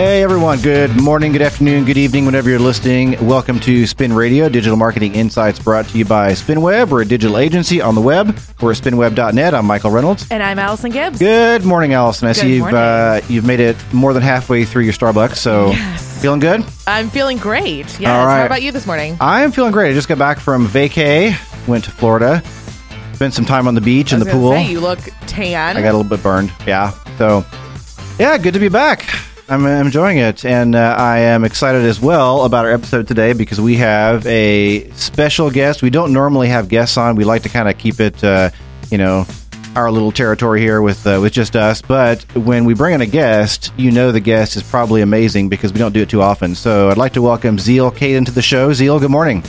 Hey everyone, good morning, good afternoon, good evening, whenever you're listening. Welcome to Spin Radio, Digital Marketing Insights brought to you by SpinWeb. We're a digital agency on the web. We're at spinweb.net. I'm Michael Reynolds. And I'm Allison Gibbs. Good morning, Allison. I Good see you've uh, you've made it more than halfway through your Starbucks, so Yes. feeling good? I'm feeling great. Yes. All right. How about you this morning? I am feeling great. I just got back from vacay, went to Florida, spent some time on the beach and the pool. Say, you look tan. I got a little bit burned. Yeah. So, yeah, good to be back. I'm, enjoying it. And uh, I am excited as well about our episode today because we have a special guest. We don't normally have guests on. We like to kind of keep it, uh, you know, our little territory here with uh, with just us. But when we bring in a guest, you know the guest is probably amazing because we don't do it too often. So I'd like to welcome Zeal Caiden to the show. Zeal, good morning.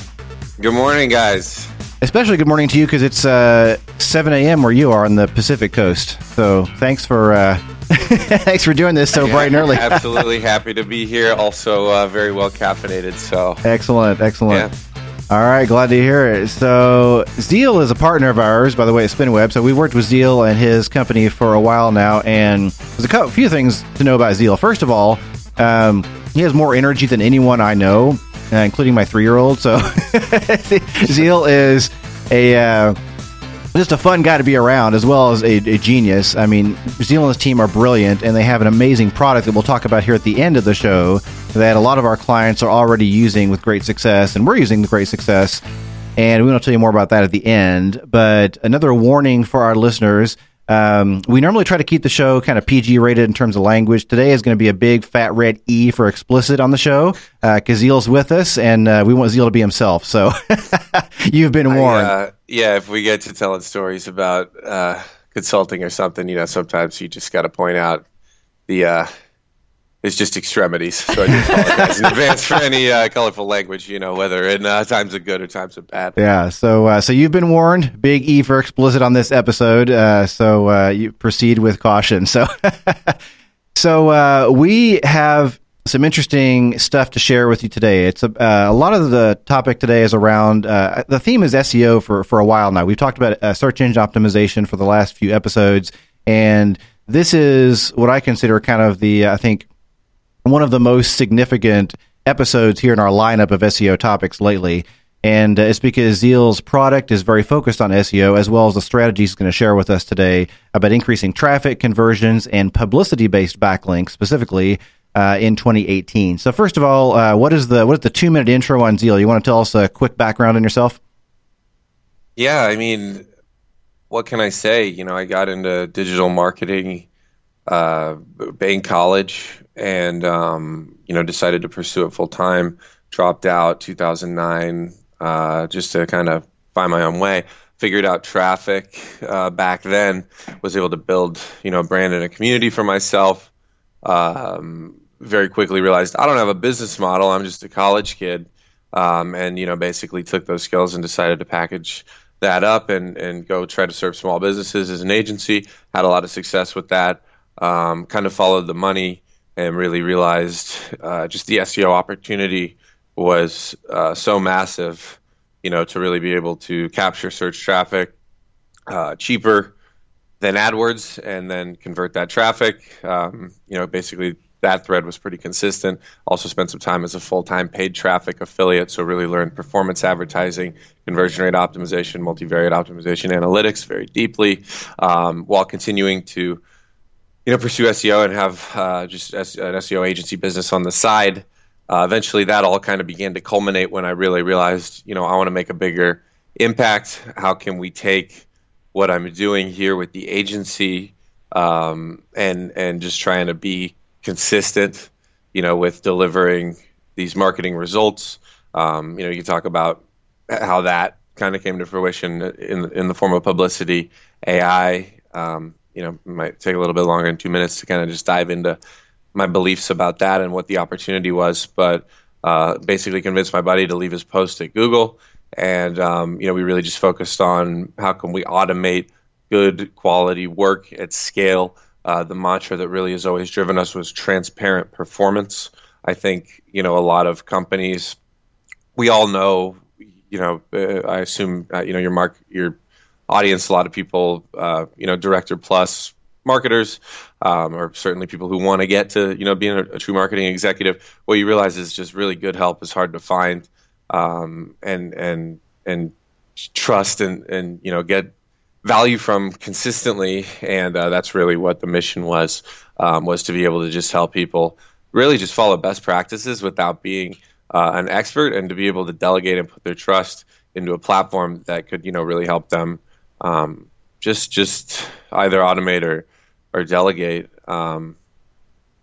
Good morning, guys. Especially good morning to you because it's uh, 7 a.m. where you are on the Pacific Coast. So thanks for uh, thanks for doing this so bright and early. Absolutely happy to be here. Also, uh, very well caffeinated. So, excellent, excellent. yeah. All right, glad to hear it. So Zeal is a partner of ours, by the way, at SpinWeb. So we've worked with Zeal and his company for a while now, and there's a few things to know about Zeal. First of all, um, he has more energy than anyone I know, uh, including my three-year-old. So Zeal is a uh, just a fun guy to be around, as well as a, a genius. I mean, Zeal and his team are brilliant, and they have an amazing product that we'll talk about here at the end of the show that a lot of our clients are already using with great success, and we're using with great success. And we will tell you more about that at the end. But another warning for our listeners. Um, we normally try to keep the show kind of PG rated in terms of language. Today is going to be a big fat red E for explicit on the show because Zeal's with us and uh, we want Zeal to be himself. So you've been I, warned. uh, yeah, if we get to telling stories about uh, consulting or something, you know, sometimes you just got to point out the uh, it's just extremities. So I apologize in advance for any uh, colorful language, you know, whether in uh, times of good or times of bad. Yeah, so uh, so you've been warned. Big E for explicit on this episode. Uh, so uh, you proceed with caution. So so uh, we have some interesting stuff to share with you today. It's a, a lot of the topic today is around the theme is SEO for for a while now. We've talked about search engine optimization for the last few episodes, and this is what I consider kind of the I think one of the most significant episodes here in our lineup of SEO topics lately. And uh, it's because Zeal's product is very focused on SEO, as well as the strategies he's going to share with us today about increasing traffic, conversions, and publicity based backlinks specifically uh, in 2018. So, first of all, uh, what is the what is the two minute intro on Zeal? You want to tell us a quick background on yourself? Yeah, I mean, what can I say? You know, I got into digital marketing uh, in college and, um, you know, decided to pursue it full time. Dropped out 2009 uh, just to kind of find my own way. Figured out traffic uh, back then, was able to build, you know, a brand and a community for myself. Um, very quickly realized I don't have a business model. I'm just a college kid. Um, and you know basically took those skills and decided to package that up and and go try to serve small businesses as an agency. Had a lot of success with that. Um, kind of followed the money and really realized uh, just the SEO opportunity was uh, so massive. You know, to really be able to capture search traffic uh, cheaper than AdWords and then convert that traffic. Um, you know, basically that thread was pretty consistent. Also spent some time as a full-time paid traffic affiliate, so really learned performance advertising, conversion rate optimization, multivariate optimization, analytics very deeply, um, while continuing to you know pursue SEO and have uh, just an SEO agency business on the side. Uh, eventually, that all kind of began to culminate when I really realized, you know, I want to make a bigger impact. How can we take what I'm doing here with the agency um, and and just trying to be consistent, you know, with delivering these marketing results. Um, you know, you talk about how that kind of came to fruition in in the form of publicity, AI. Um, you know, might take a little bit longer than two minutes to kind of just dive into my beliefs about that and what the opportunity was, but uh, basically convinced my buddy to leave his post at Google. And um, you know, we really just focused on how can we automate good quality work at scale. Uh, the mantra that really has always driven us was transparent performance. I think you know a lot of companies. We all know, you know. Uh, I assume uh, you know your mark, your audience. A lot of people, uh, you know, Director Plus marketers, um, or certainly people who want to get to you know being a, a, true marketing executive, what you realize is just really good help is hard to find, um, and and and trust and and you know get value from consistently, and uh, that's really what the mission was um, was to be able to just help people really just follow best practices without being uh, an expert, and to be able to delegate and put their trust into a platform that could you know really help them um, just just either automate or or delegate um,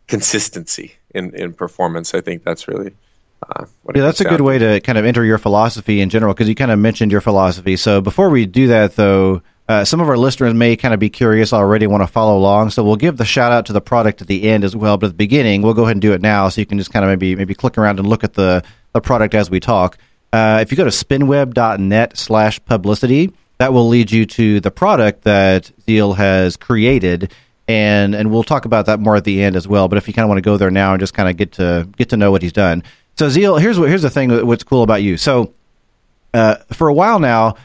consistency in in performance. I think that's really uh, yeah, that's a good way to kind of enter your philosophy in general because you kind of mentioned your philosophy. So before we do that, though, uh, some of our listeners may kind of be curious already, want to follow along. So we'll give the shout out to the product at the end as well. But at the beginning, we'll go ahead and do it now, so you can just kind of maybe maybe click around and look at the the product as we talk. Uh, if you go to spinweb.net slash publicity, that will lead you to the product that Zeal has created and and we'll talk about that more at the end as well. But if you kind of want to go there now and just kind of get to get to know what he's done. So Zeal, here's what here's the thing. What's cool about you? So uh, for a while now,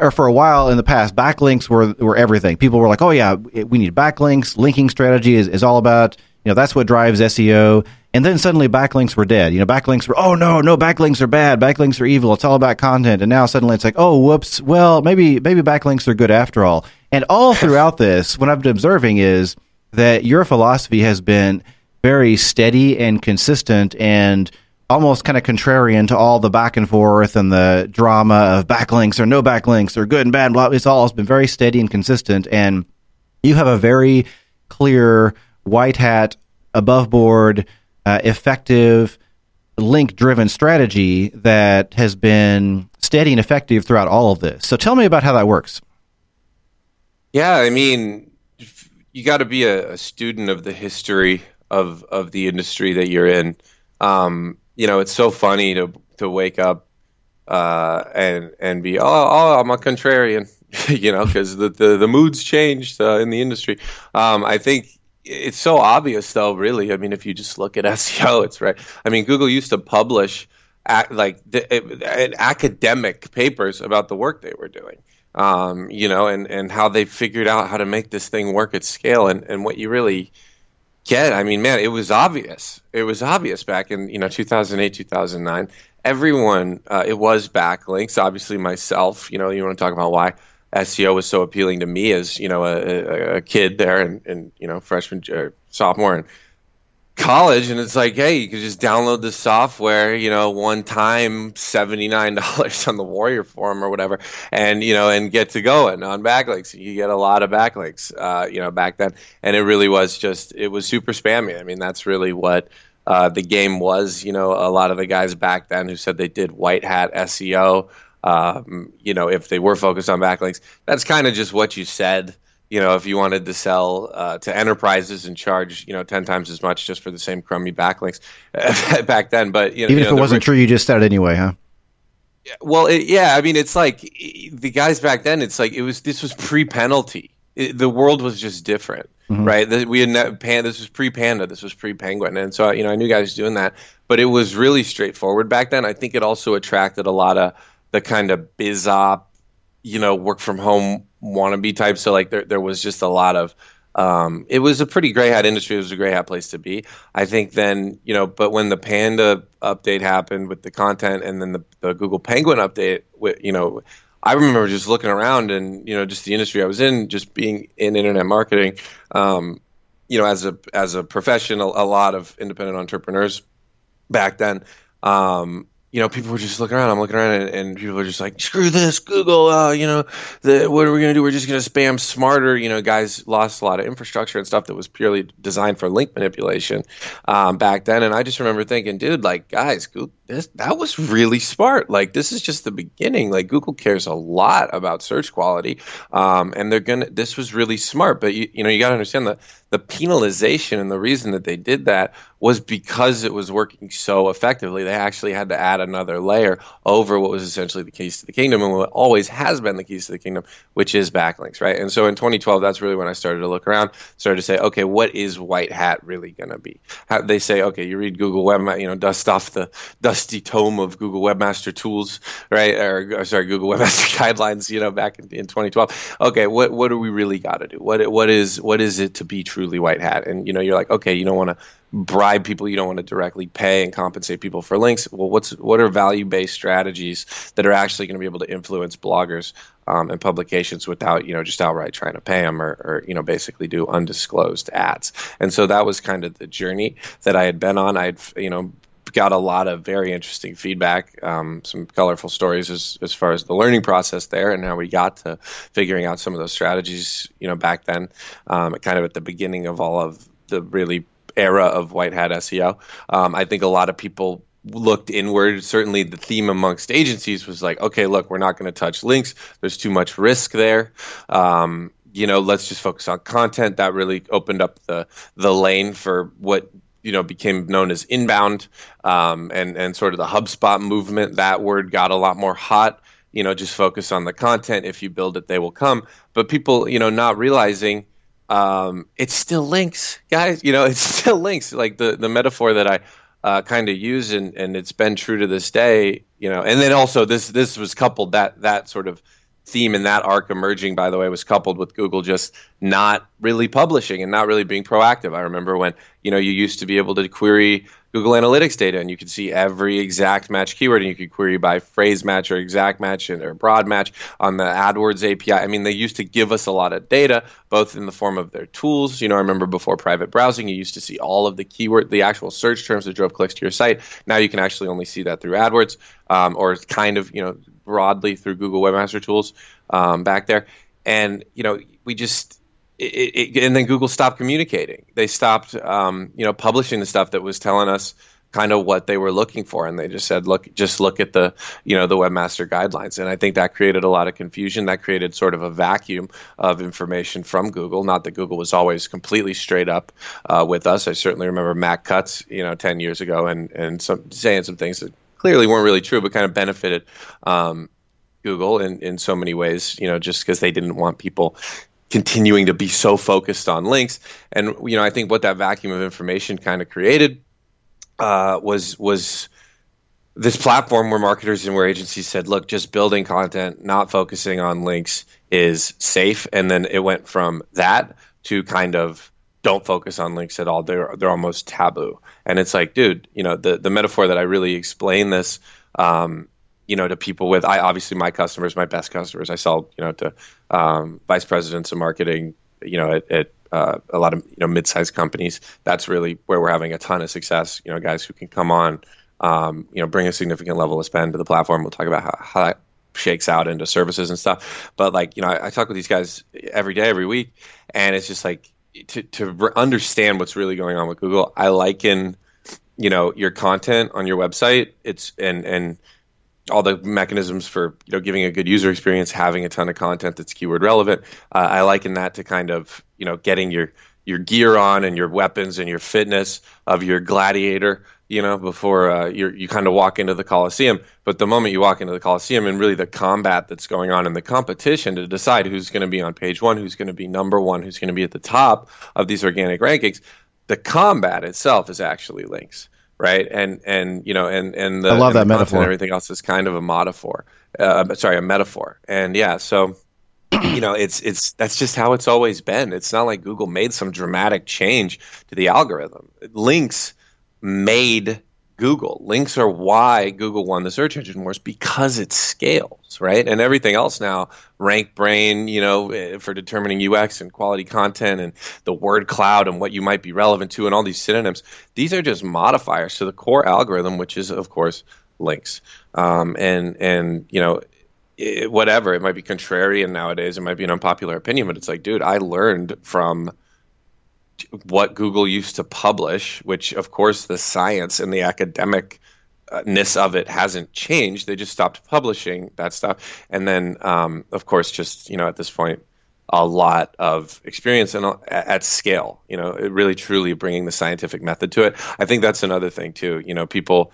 or for a while in the past, backlinks were were everything. People were like, "Oh yeah, we need backlinks. Linking strategy is, is all about you know that's what drives SEO." And then suddenly backlinks were dead. You know, backlinks were, "Oh no, no, backlinks are bad. Backlinks are evil. It's all about content." And now suddenly it's like, "Oh, whoops. Well, maybe maybe backlinks are good after all." And all throughout this, what I've been observing is that your philosophy has been very steady and consistent and almost kind of contrarian to all the back and forth and the drama of backlinks or no backlinks or good and bad. Blah, it's all been very steady and consistent. And you have a very clear white hat, above board, uh, effective, link driven strategy that has been steady and effective throughout all of this. So tell me about how that works. Yeah, I mean, you got to be a, a, student of the history of of the industry that you're in. Um, you know, it's so funny to to wake up uh, and and be oh, oh I'm a contrarian, you know, because the, the, the moods changed uh, in the industry. Um, I think it's so obvious though. Really, I mean, if you just look at SEO, it's right. I mean, Google used to publish. At, like the, academic papers about the work they were doing um, you know, and, and how they figured out how to make this thing work at scale and, and what you really get. I mean, man, it was obvious. It was obvious back in, you know, 2008, 2009. Everyone, uh, it was backlinks. Obviously, myself, you know, you want to talk about why SEO was so appealing to me as, you know, a, a, kid there and, and, you know, freshman or sophomore. And college. And it's like hey you could just download the software you know one time $79 on the warrior forum or whatever and you know and get to going on backlinks. You get a lot of backlinks uh, you know back then. And it really was just it was super spammy. I mean that's really what uh, the game was. You know a lot of the guys back then who said they did white hat seo um, you know if they were focused on backlinks that's kind of just what you said you know, if you wanted to sell uh, to enterprises and charge, you know, ten times as much just for the same crummy backlinks back then. But you know, even you if know, it wasn't rich- true, you just said anyway, huh? Yeah, well, it, yeah. I mean, it's like the guys back then. It's like it was. This was pre-penalty. The world was just different, mm-hmm. right? We had ne- pan. This was pre-panda. This was pre-penguin, and so you know, I knew guys doing that. But it was really straightforward back then. I think it also attracted a lot of the kind of biz op, you know, work from home wannabe type. So like there there was just a lot of um, it was a pretty gray hat industry. It was a gray hat place to be. I think then, you know, but when the Panda update happened with the content and then the, the Google Penguin update, you know, I remember just looking around and, you know, just the industry I was in, just being in internet marketing, um, you know, as a, as a profession, a, a lot of independent entrepreneurs back then, um, you know, people were just looking around. I'm looking around, and, and people are just like, "Screw this, Google! Uh, you know, the, what are we going to do? We're just going to spam smarter." You know, guys lost a lot of infrastructure and stuff that was purely designed for link manipulation um, back then. And I just remember thinking, dude, like, guys, Google, this that was really smart. Like, this is just the beginning. Like, Google cares a lot about search quality, um, and they're gonna. This was really smart. But you, you know, you got to understand that the penalization and the reason that they did that was because it was working so effectively. They actually had to add another layer over what was essentially the keys to the kingdom and what always has been the keys to the kingdom, which is backlinks, right? And so in 2012, that's really when I started to look around, started to say, okay, what is white hat really going to be? How, they say, okay, you read Google Web, you know, dust off the dusty tome of Google Webmaster Tools, right? Or, or sorry, Google Webmaster Guidelines, you know, back in, in 2012. Okay, what what do we really got to do? What what is what is it to be true? Truly white hat. And you know, you're like, okay, you don't want to bribe people, you don't want to directly pay and compensate people for links. Well, what's what are value based strategies that are actually going to be able to influence bloggers um, and publications without you know just outright trying to pay them or, or you know basically do undisclosed ads? And so that was kind of the journey that I had been on. I'd you know got a lot of very interesting feedback, um, some colorful stories as, as far as the learning process there, and how we got to figuring out some of those strategies. You know, back then, um, kind of at the beginning of all of the really era of white hat SEO. Um, I think a lot of people looked inward. Certainly, the theme amongst agencies was like, okay, look, we're not going to touch links. There's too much risk there. Um, you know, let's just focus on content. That really opened up the the lane for what you know became known as inbound um, and and sort of the HubSpot movement. That word got a lot more hot. You know, just focus on the content. If you build it, they will come. But people, you know, not realizing um, it's still links, guys. You know, it's still links. Like the the metaphor that I uh, kind of use, and and it's been true to this day. You know, and then also this this was coupled that that sort of theme in that arc emerging, by the way, was coupled with Google just not really publishing and not really being proactive. I remember when you know you used to be able to query Google Analytics data and you could see every exact match keyword and you could query by phrase match or exact match or broad match on the AdWords API. I mean, they used to give us a lot of data, both in the form of their tools. You know, I remember before private browsing, you used to see all of the keyword, the actual search terms that drove clicks to your site. Now you can actually only see that through AdWords um, or kind of, you know, broadly through Google Webmaster Tools um, back there. And you know, we just it, it, and then Google stopped communicating. They stopped, um, you know, publishing the stuff that was telling us kind of what they were looking for, and they just said, "Look, just look at the, you know, the webmaster guidelines." And I think that created a lot of confusion. That created sort of a vacuum of information from Google. Not that Google was always completely straight up uh, with us. I certainly remember Matt Cutts, you know, ten years ago, and and some saying some things that clearly weren't really true, but kind of benefited um, Google in, in so many ways, you know, just because they didn't want people continuing to be so focused on links. And, you know, I think what that vacuum of information kind of created uh, was was this platform where marketers and where agencies said, look, just building content, not focusing on links is safe. And then it went from that to kind of don't focus on links at all. They're they're almost taboo. And it's like, dude, you know, the the metaphor that I really explain this, um, you know, to people with I obviously my customers, my best customers. I sell, you know, to um, vice presidents of marketing, you know, at, at uh, a lot of you know mid-sized companies. That's really where we're having a ton of success. You know, guys who can come on, um, you know, bring a significant level of spend to the platform. We'll talk about how, how that shakes out into services and stuff. But like, you know, I, I talk with these guys every day, every week, and it's just like to to understand what's really going on with Google, I liken you know your content on your website. It's and and all the mechanisms for you know giving a good user experience, having a ton of content that's keyword relevant. Uh, I liken that to kind of you know getting your your gear on and your weapons and your fitness of your gladiator you know, before uh, you kind of walk into the Coliseum. But the moment you walk into the Coliseum and really the combat that's going on in the competition to decide who's going to be on page one, who's going to be number one, who's going to be at the top of these organic rankings, the combat itself is actually links, right? And and you know, and and the, I love that metaphor. And everything else is kind of a metaphor. Uh, sorry, a metaphor. And yeah, so you know it's it's that's just how it's always been it's not like google made some dramatic change to the algorithm links made Google. Links are why Google won the search engine wars because it scales, right? And everything else now, RankBrain, you know, eh, for determining UX and quality content and the word cloud and what you might be relevant to and all these synonyms. These are just modifiers to the core algorithm, which is, of course, links. Um, and, and, you know, it, whatever, it might be contrarian nowadays, it might be an unpopular opinion, but it's like, dude, I learned from what Google used to publish, which of course the science and the academicness of it hasn't changed. They just stopped publishing that stuff, and then um, of course just you know at this point a lot of experience and uh, at scale. You know, really truly bringing the scientific method to it. I think that's another thing too. You know, people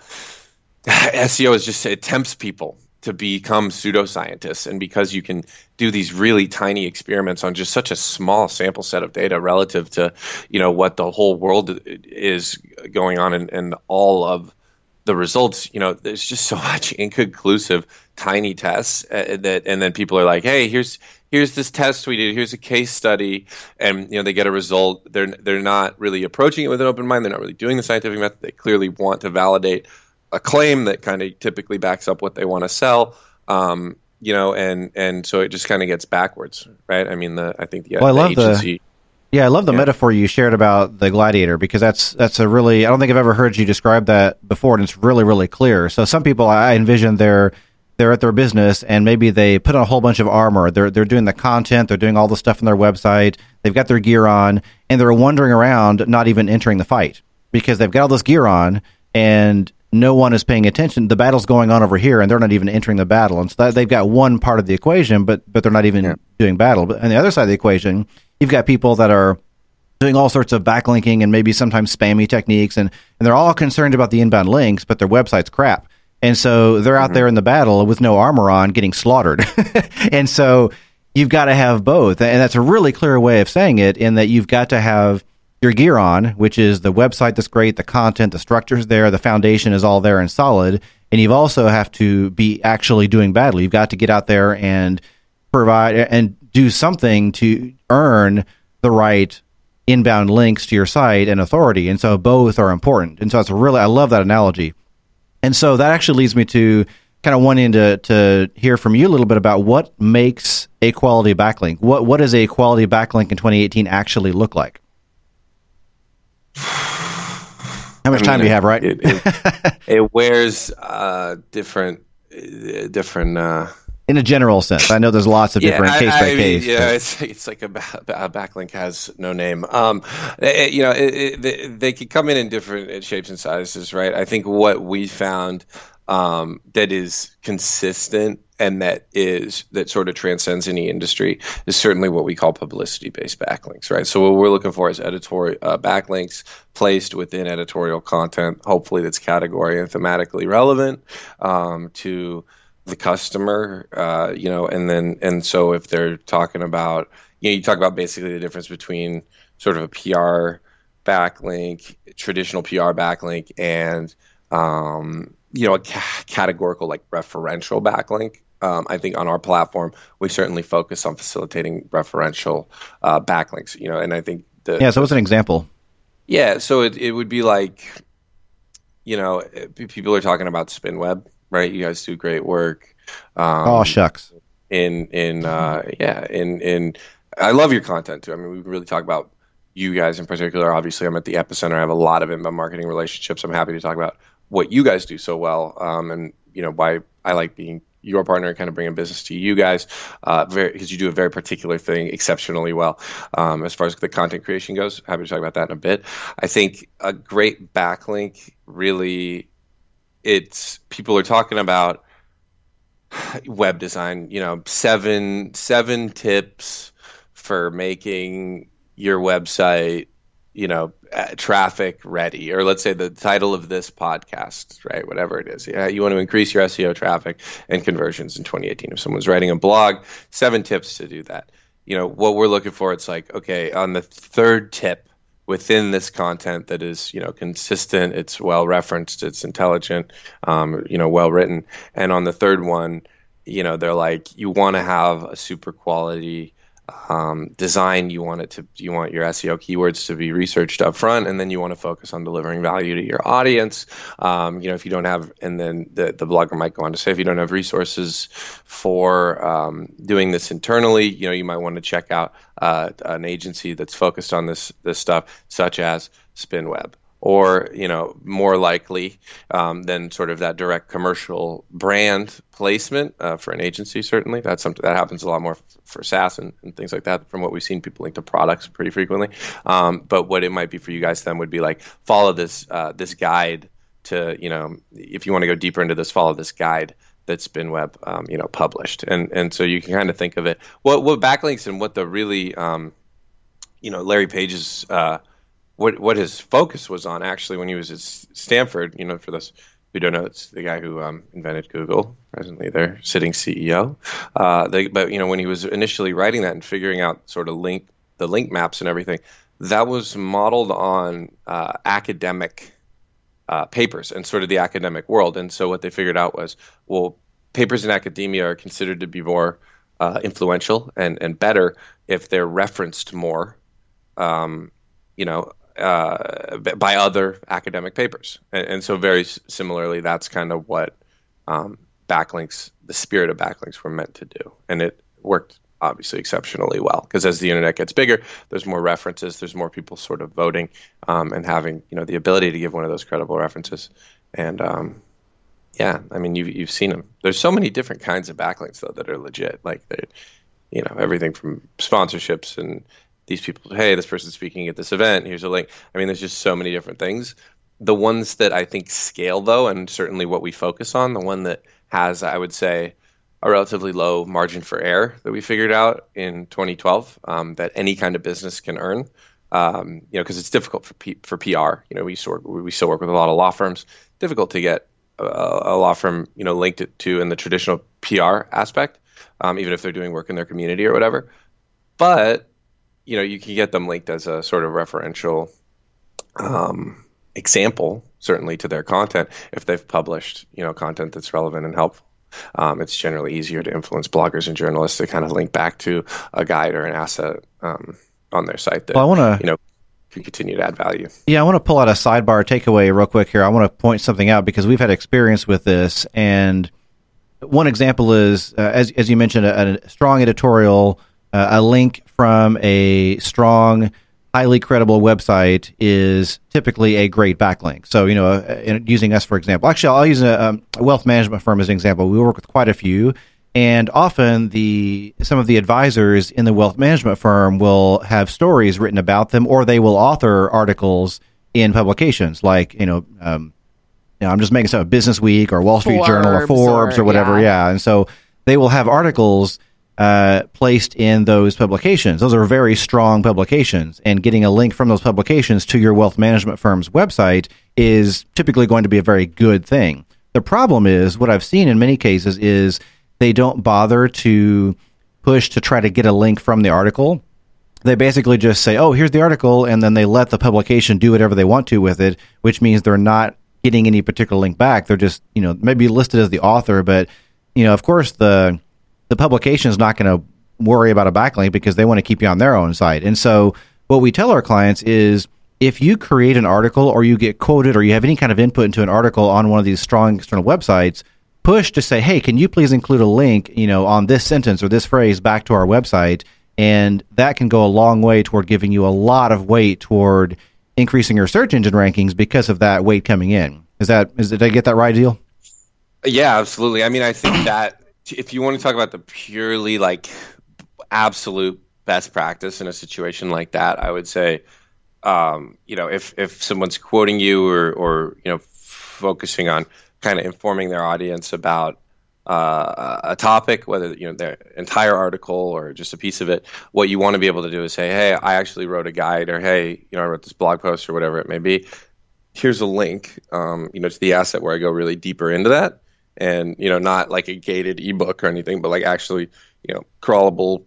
SEO is just it tempts people to become pseudoscientists. And because you can do these really tiny experiments on just such a small sample set of data relative to you know what the whole world is going on and, and all of the results you know there's just so much inconclusive tiny tests uh, that and then people are like hey here's here's this test we did. Here's a case study. And you know they get a result. They're they're not really approaching it with an open mind. They're not really doing the scientific method. They clearly want to validate a claim that kind of typically backs up what they want to sell. Um, you know, and and so it just kind of gets backwards, right? I mean, the I think the, well, I the love agency. The, yeah, I love the yeah. metaphor you shared about the gladiator because that's that's a really I don't think I've ever heard you describe that before, and it's really really clear. So some people I envision they're they're at their business and maybe they put on a whole bunch of armor. They're they're doing the content, they're doing all the stuff on their website. They've got their gear on, and they're wandering around, not even entering the fight because they've got all this gear on, and no one is paying attention. The battle's going on over here, and they're not even entering the battle. And so that, they've got one part of the equation, but but they're not even yeah. doing battle. But on the other side of the equation, you've got people that are doing all sorts of backlinking and maybe sometimes spammy techniques, and and they're all concerned about the inbound links, but their website's crap. And so they're out mm-hmm. there in the battle with no armor on, getting slaughtered. and so you've got to have both, and that's a really clear way of saying it. In that you've got to have your gear on, which is the website that's great, the content, the structure's there, the foundation is all there and solid. And you also have to be actually doing badly. You've got to get out there and provide and do something to earn the right inbound links to your site and authority. And so both are important. And so it's really, I love that analogy. And so that actually leads me to kind of wanting to, to hear from you a little bit about what makes a quality backlink. What, what does a quality backlink in 2018 actually look like? How much I mean, time do you have, right? It, it, it wears uh, different, uh, different. Uh, in a general sense, I know there's lots of different case I, by case. Yeah, it's, it's like a, a, backlink has no name. Um, it, you know, they, they could come in in different shapes and sizes, right? I think what we found um, that is consistent and that is that sort of transcends any industry is certainly what we call publicity based backlinks right? So what we're looking for is editorial uh, backlinks placed within editorial content hopefully that's category and thematically relevant um, to the customer uh, you know and then and so if they're talking about you know you talk about basically the difference between sort of a pr backlink traditional pr backlink and um, you know a ca- categorical like referential backlink um, I think on our platform, we certainly focus on facilitating referential uh, backlinks. You know, and I think the yeah. So what's an example? Yeah, so it it would be like, you know, people are talking about SpinWeb, right? You guys do great work. Um, oh shucks. In in uh, yeah in in I love your content too. I mean, we really talk about you guys in particular. Obviously, I'm at the epicenter. I have a lot of inbound marketing relationships. I'm happy to talk about what you guys do so well, um, and you know why I like being your partner kind of bringing business to you guys uh, because you do a very particular thing exceptionally well. Um, as far as the content creation goes happy to talk about that in a bit. I think a great backlink really it's people are talking about web design you know seven seven tips for making your website you know uh, traffic ready or let's say the title of this podcast right whatever it is. Yeah you want to increase your seo traffic and conversions in 2018 if someone's writing a blog seven tips to do that. You know what we're looking for it's like okay on the third tip within this content that is you know consistent it's well referenced it's intelligent um, you know well written. And on the third one you know they're like you want to have a super quality um, design you want it to you want your SEO keywords to be researched up front and then you want to focus on delivering value to your audience. Um, you know if you don't have and then the, the blogger might go on to say if you don't have resources for um, doing this internally you know you might want to check out uh, an agency that's focused on this this stuff such as spinweb or you know more likely um, than sort of that direct commercial brand placement uh, for an agency certainly. That's something that happens a lot more for SaaS and, and, things like that from what we've seen. People link to products pretty frequently. Um, but what it might be for you guys then would be like follow this uh, this guide to you know if you want to go deeper into this follow this guide that SpinWeb, um, you know, published, and and so you can kind of think of it. What what backlinks and what the really, um, you know, Larry Page's uh, what what his focus was on actually when he was at Stanford. You know, for those who don't know, it's the guy who um, invented Google, presently their sitting CEO. Uh, they, but you know, when he was initially writing that and figuring out sort of link the link maps and everything, that was modeled on uh, academic uh, papers and sort of the academic world. And so what they figured out was, well, papers in academia are considered to be more uh, influential and, and better if they're referenced more, um, you know, uh, by other academic papers. And, and, so very similarly, that's kind of what um, backlinks, the spirit of backlinks were meant to do. And it worked obviously exceptionally well because as the internet gets bigger, there's more references, there's more people sort of voting um, and having you know the ability to give one of those credible references. And um, yeah, I mean you've you've seen them. There's so many different kinds of backlinks though that are legit. Like you know, everything from sponsorships and these people. Hey, this person's speaking at this event. Here's a link. I mean, there's just so many different things. The ones that I think scale though, and certainly what we focus on, the one that has, I would say, a relatively low margin for error that we figured out in 2012 um, that any kind of business can earn. Um, you know, because it's difficult for P- for PR. You know, we sort we still work with a lot of law firms. Difficult to get a, a law firm you know linked to in the traditional PR aspect, um, even if they're doing work in their community or whatever. But you know, you can get them linked as a sort of referential um, example, certainly to their content if they've published you know content that's relevant and helpful. Um, it's generally easier to influence bloggers and journalists to kind of link back to a guide or an asset um, on their site that well, I wanna, you know can continue to add value. Yeah, I want to pull out a sidebar takeaway real quick here. I want to point something out because we've had experience with this, and one example is uh, as as you mentioned, a, a strong editorial, uh, a link from a strong highly credible website is typically a great backlink. So, you know, uh, using us for example, actually, I'll use a, um, a, wealth management firm as an example. We work with quite a few, and often the some of the advisors in the wealth management firm will have stories written about them, or they will author articles in publications like you know. Um, you know, I'm just making stuff Business Week or Wall Street Forbes Journal or Forbes or, or whatever. Yeah. yeah. And so they will have articles uh, placed in those publications. Those are very strong publications, and getting a link from those publications to your wealth management firm's website is typically going to be a very good thing. The problem is, what I've seen in many cases is they don't bother to push to try to get a link from the article. They basically just say, oh, here's the article, and then they let the publication do whatever they want to with it, which means they're not getting any particular link back. They're just, you know, maybe listed as the author, but, you know, of course, the the publication is not going to worry about a backlink because they want to keep you on their own site. And so what we tell our clients is if you create an article or you get quoted or you have any kind of input into an article on one of these strong external websites, push to say, "Hey, can you please include a link, you know, on this sentence or this phrase back to our website?" And that can go a long way toward giving you a lot of weight toward increasing your search engine rankings because of that weight coming in. Is that is did I get that right, Zeal? Yeah, absolutely. I mean, I think that if you want to talk about the purely like absolute best practice in a situation like that, I would say, um, you know, if if someone's quoting you or or you know focusing on kind of informing their audience about uh, a topic, whether you know their entire article or just a piece of it, what you want to be able to do is say, "Hey, I actually wrote a guide," or "Hey, you know, I wrote this blog post," or whatever it may be. Here's a link, um, you know, to the asset where I go really deeper into that and you know not like a gated ebook or anything, but like actually you know crawlable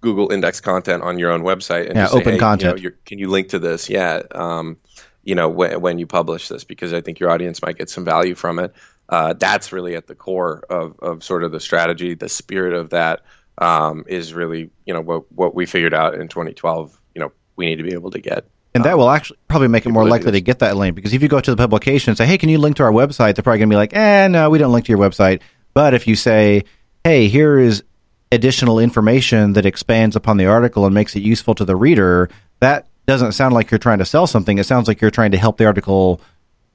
Google index content on your own website and yeah, open say, hey, content. You know, can you link to this? Yeah, um, you know when, when you publish this because I think your audience might get some value from it. Uh, that's really at the core of, of sort of the strategy. The spirit of that um, is really you know what what we figured out in 2012. You know we need to be able to get and that will actually probably make it more likely to get that link because if you go to the publication and say, "Hey, can you link to our website?" They're probably going to be like, "Eh, no, we don't link to your website." But if you say, "Hey, here is additional information that expands upon the article and makes it useful to the reader," that doesn't sound like you're trying to sell something. It sounds like you're trying to help the article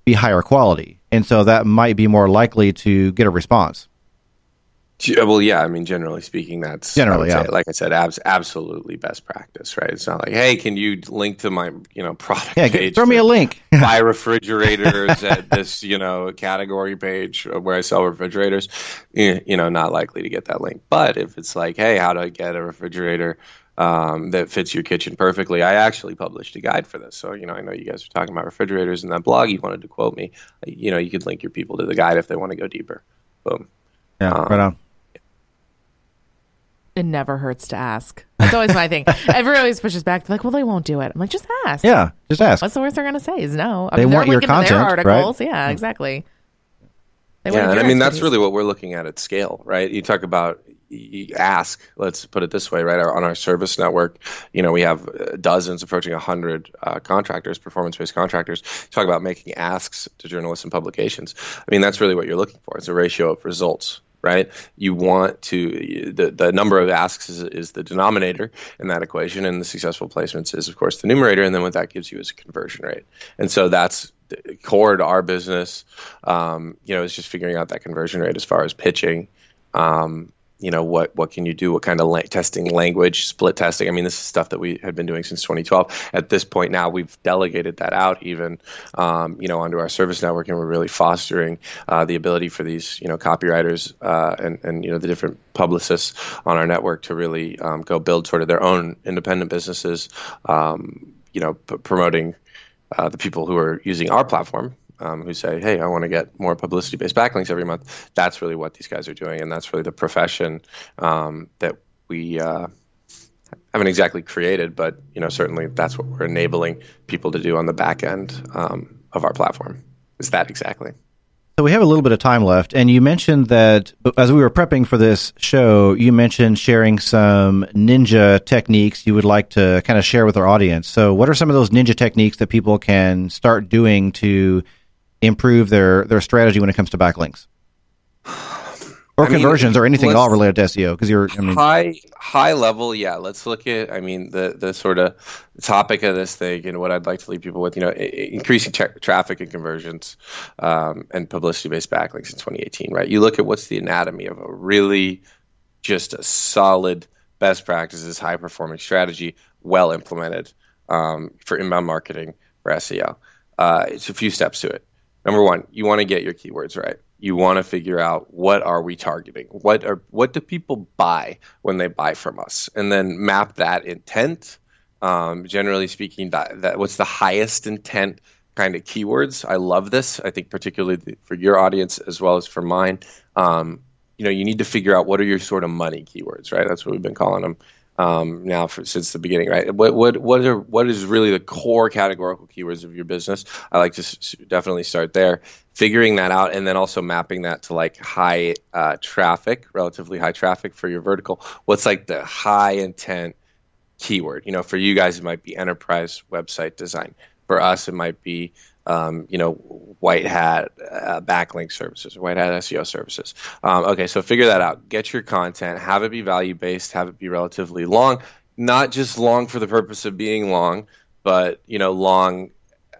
be higher quality, and so that might be more likely to get a response. Well, yeah, I mean, generally speaking, that's generally, yeah. Say, like I said, abs- absolutely best practice, right? It's not like, hey, can you link to my, you know, product yeah, page? throw me a link. buy refrigerators at this, you know, category page where I sell refrigerators. You know, not likely to get that link. But if it's like, hey, how do I get a refrigerator? Um, that fits your kitchen perfectly. I actually published a guide for this. So, you know, I know you guys are talking about refrigerators in that blog. You wanted to quote me. You know, you could link your people to the guide if they want to go deeper. Boom. Yeah, um, right on. It never hurts to ask. That's always my thing. Everyone always pushes back. They're like, well, they won't do it. I'm like, just ask. Yeah, just ask. What's the worst they're going to say is no. I they mean, want your content, their articles. right? Yeah, exactly. They yeah, and I mean, that's really what we're looking at at scale, right? You talk about you ask let's put it this way right on our service network you know we have uh, dozens approaching 100 uh, contractors performance-based contractors talk about making asks to journalists and publications i mean that's really what you're looking for it's a ratio of results right? You want to the the number of asks is, is the denominator in that equation, and the successful placements is of course the numerator, and then what that gives you is a conversion rate, and so that's core to our business. Um, you know, is just figuring out that conversion rate as far as pitching. Um, you know what what can you do? What kind of la- testing language split testing? I mean this is stuff that we had been doing since 2012 at this point now we've delegated that out even um, you know onto our service network and we're really fostering uh, the ability for these you know copywriters uh, and and you know the different publicists on our network to really um, go build sort of their own independent businesses um, you know p- promoting uh, the people who are using our platform um, who say, "Hey, I want to get more publicity-based backlinks every month." That's really what these guys are doing, and that's really the profession um, that we uh, haven't exactly created, but you know, certainly that's what we're enabling people to do on the back end um, of our platform. Is that exactly? So we have a little bit of time left, and you mentioned that as we were prepping for this show, you mentioned sharing some ninja techniques you would like to kind of share with our audience. So, what are some of those ninja techniques that people can start doing to improve their their strategy when it comes to backlinks or I conversions mean, or anything at all related to SEO? Because you're I mean, high high level, yeah. Let's look at I mean the the sort of topic of this thing and what I'd like to leave people with. You know, increasing tra- traffic and conversions um, and publicity based backlinks in 2018. Right? You look at what's the anatomy of a really just a solid best practices, high performing strategy, well implemented um, for inbound marketing for SEO. Uh, it's a few steps to it number one, you want to get your keywords right. You want to figure out what are we targeting? What are what do people buy when they buy from us, and then map that intent. Um, generally speaking, that, that what's the highest intent kind of keywords. I love this. I think particularly for your audience as well as for mine. Um, you know, you need to figure out what are your sort of money keywords, right? That's what we've been calling them um, now for, since the beginning, right? What what what are what is really the core categorical keywords of your business? I like to s- definitely start there, figuring that out, and then also mapping that to like high uh, traffic, relatively high traffic for your vertical. What's like the high intent keyword? You know, for you guys, it might be enterprise website design. For us, it might be um, you know, white hat uh, backlink services, white hat SEO services. Um, okay, so figure that out. Get your content, have it be value based, have it be relatively long, not just long for the purpose of being long, but you know, long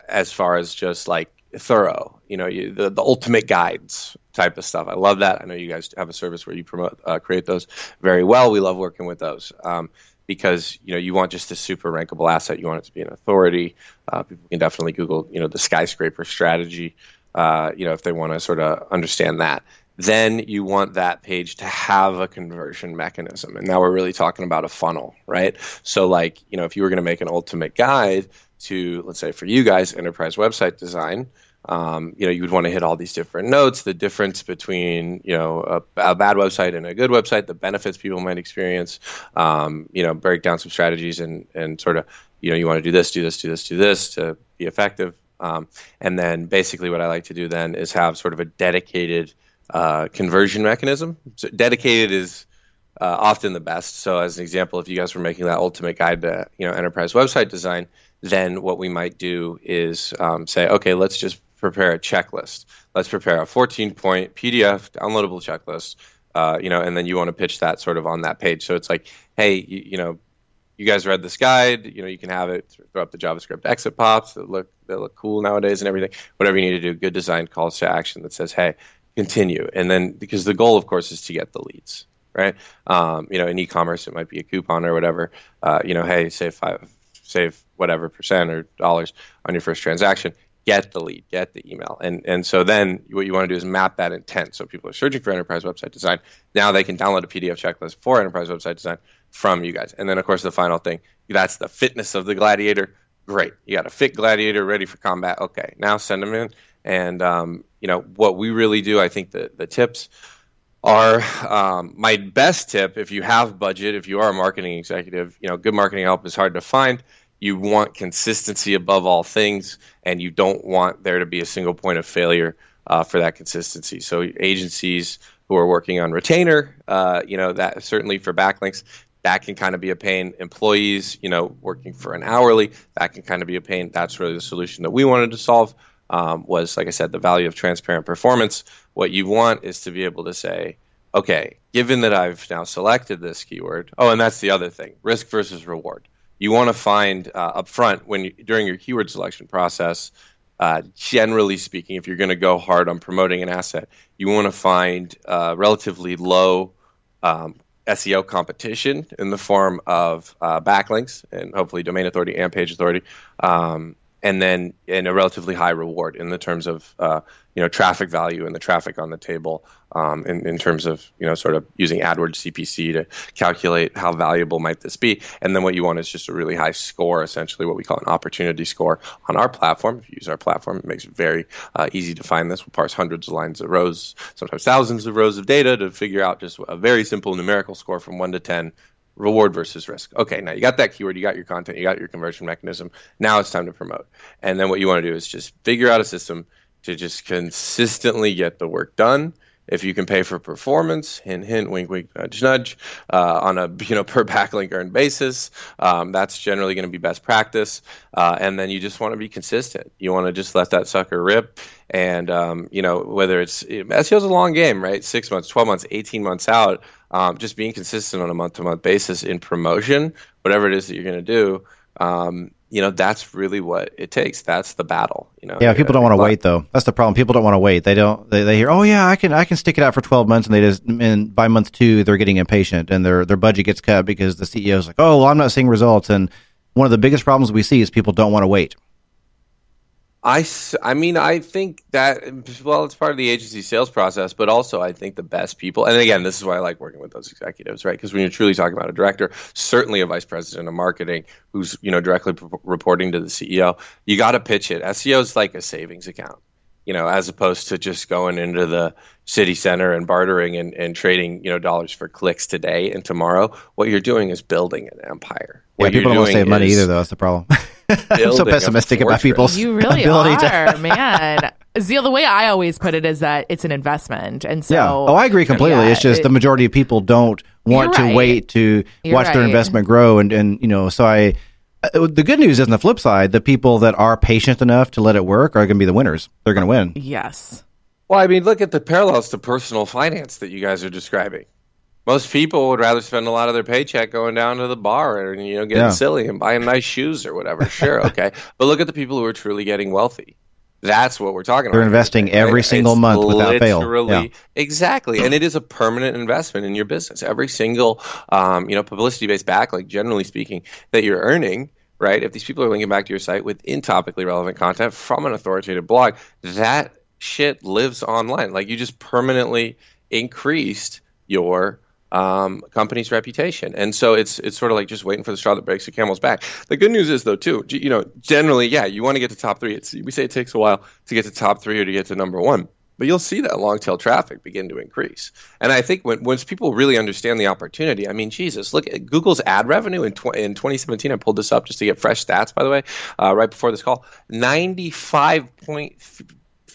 as far as just like thorough. You know, you, the the ultimate guides type of stuff. I love that. I know you guys have a service where you promote uh, create those very well. We love working with those. Um, because you know you want just a super rankable asset. You want it to be an authority. Uh, people can definitely Google you know the skyscraper strategy. Uh, you know if they want to sort of understand that. Then you want that page to have a conversion mechanism, and now we're really talking about a funnel, right? So like you know if you were going to make an ultimate guide to let's say for you guys enterprise website design um, you know, you would want to hit all these different notes, the difference between, you know, a, a bad website and a good website, the benefits people might experience, um, you know, break down some strategies and, and sort of, you know, you want to do this, do this, do this, do this to be effective. Um, and then basically what I like to do then is have sort of a dedicated uh, conversion mechanism. So dedicated is uh, often the best. So as an example, if you guys were making that ultimate guide to, you know, enterprise website design, then what we might do is um, say, okay, let's just prepare a checklist. Let's prepare a 14 point PDF downloadable checklist. Uh, you know, and then you want to pitch that sort of on that page. So it's like, hey, you, you, know, you guys read this guide. You know, you can have it throw up the JavaScript exit pops that look that look cool nowadays and everything. Whatever you need to do, good design calls to action that says, hey, continue. And then because the goal, of course, is to get the leads, right? Um, you know, in e-commerce, it might be a coupon or whatever. Uh, you know, hey, save five, save whatever percent or dollars on your first transaction. Get the lead, get the email, and and so then what you want to do is map that intent. So people are searching for enterprise website design. Now they can download a PDF checklist for enterprise website design from you guys. And then of course the final thing, that's the fitness of the gladiator. Great, you got a fit gladiator ready for combat. Okay, now send them in. And um, you know what we really do. I think the the tips are um, my best tip if you have budget if you are a marketing executive you know good marketing help is hard to find you want consistency above all things and you don't want there to be a single point of failure uh, for that consistency so agencies who are working on retainer uh, you know that certainly for backlinks that can kind of be a pain employees you know working for an hourly that can kind of be a pain that's really the solution that we wanted to solve um, was, like I said, the value of transparent performance. What you want is to be able to say, okay, given that I've now selected this keyword, oh, and that's the other thing risk versus reward. You want to find uh, upfront when you, during your keyword selection process, uh, generally speaking, if you're going to go hard on promoting an asset, you want to find uh, relatively low um, SEO competition in the form of uh, backlinks and hopefully domain authority and page authority. Um, and then in a relatively high reward in the terms of uh, you know traffic value and the traffic on the table um, in, in terms of you know sort of using AdWords CPC to calculate how valuable might this be. And then what you want is just a really high score essentially what we call an opportunity score on our platform. If you use our platform it makes it very uh, easy to find this. We'll parse hundreds of lines of rows sometimes thousands of rows of data to figure out just a very simple numerical score from 1 to 10 reward versus risk. Okay, now you got that keyword, you got your content, you got your conversion mechanism. Now it's time to promote. And then what you want to do is just figure out a system to just consistently get the work done. If you can pay for performance, hint, hint, wink, wink, nudge, nudge, uh, on a you know per backlink earned basis, um, that's generally going to be best practice. Uh, and then you just want to be consistent. You want to just let that sucker rip. And um, you know whether it's SEO is a long game, right? Six months, twelve months, eighteen months out um, just being consistent on a month to month basis in promotion, whatever it is that you're going to do, um, you know, that's really what it takes. That's the battle. You know. Yeah, people don't want to wait though. That's the problem. People don't want to wait. They don't. They, they hear, oh yeah, I can I can stick it out for 12 months, and they just and by month two they're getting impatient, and their their budget gets cut because the CEO is like, oh, well, I'm not seeing results. And one of the biggest problems we see is people don't want to wait. I, I mean, I think that, well, it's part of the agency sales process, but also I think the best people, and again, this is why I like working with those executives, right? Because when you're truly talking about a director, certainly a vice president of marketing who's, you know, directly p- reporting to the CEO, you got to pitch it. SEO is like a savings account, you know, as opposed to just going into the city center and bartering and, and trading, you know, dollars for clicks today and tomorrow. What you're doing is building an empire. What yeah, people don't want to save money either, though. That's the problem. I'm so pessimistic about people's you really ability are, to... man. Zeal, the way I always put it is that it's an investment, and so yeah. Oh, I agree completely. Yeah, it's just it, the majority of people don't want to wait to you're watch right. their investment grow, and and you know, so I. Uh, the good news is on the flip side, the people that are patient enough to let it work are going to be the winners. They're going to win. Yes. Well, I mean, look at the parallels to personal finance that you guys are describing most people would rather spend a lot of their paycheck going down to the bar and you know getting yeah. silly and buying nice shoes or whatever. Sure, okay, but look at the people who are truly getting wealthy. That's what we're talking They're about. They're investing every single it's month without fail. Yeah. Exactly, and it is a permanent investment in your business. Every single, um, you know, publicity-based backlink, generally speaking, that you're earning, right? If these people are linking back to your site within topically relevant content from an authoritative blog, that shit lives online. Like you just permanently increased your um, company's reputation. And so it's it's sort of like just waiting for the straw that breaks the camel's back. The good news is though too, you know, generally, yeah, you want to get to top three. It's, we say it takes a while to get to top three or to get to number one. But you'll see that long tail traffic begin to increase. And I think when once people really understand the opportunity, I mean, Jesus, look at Google's ad revenue in, tw- in 2017. I pulled this up just to get fresh stats, by the way, uh, right before this call. 95 point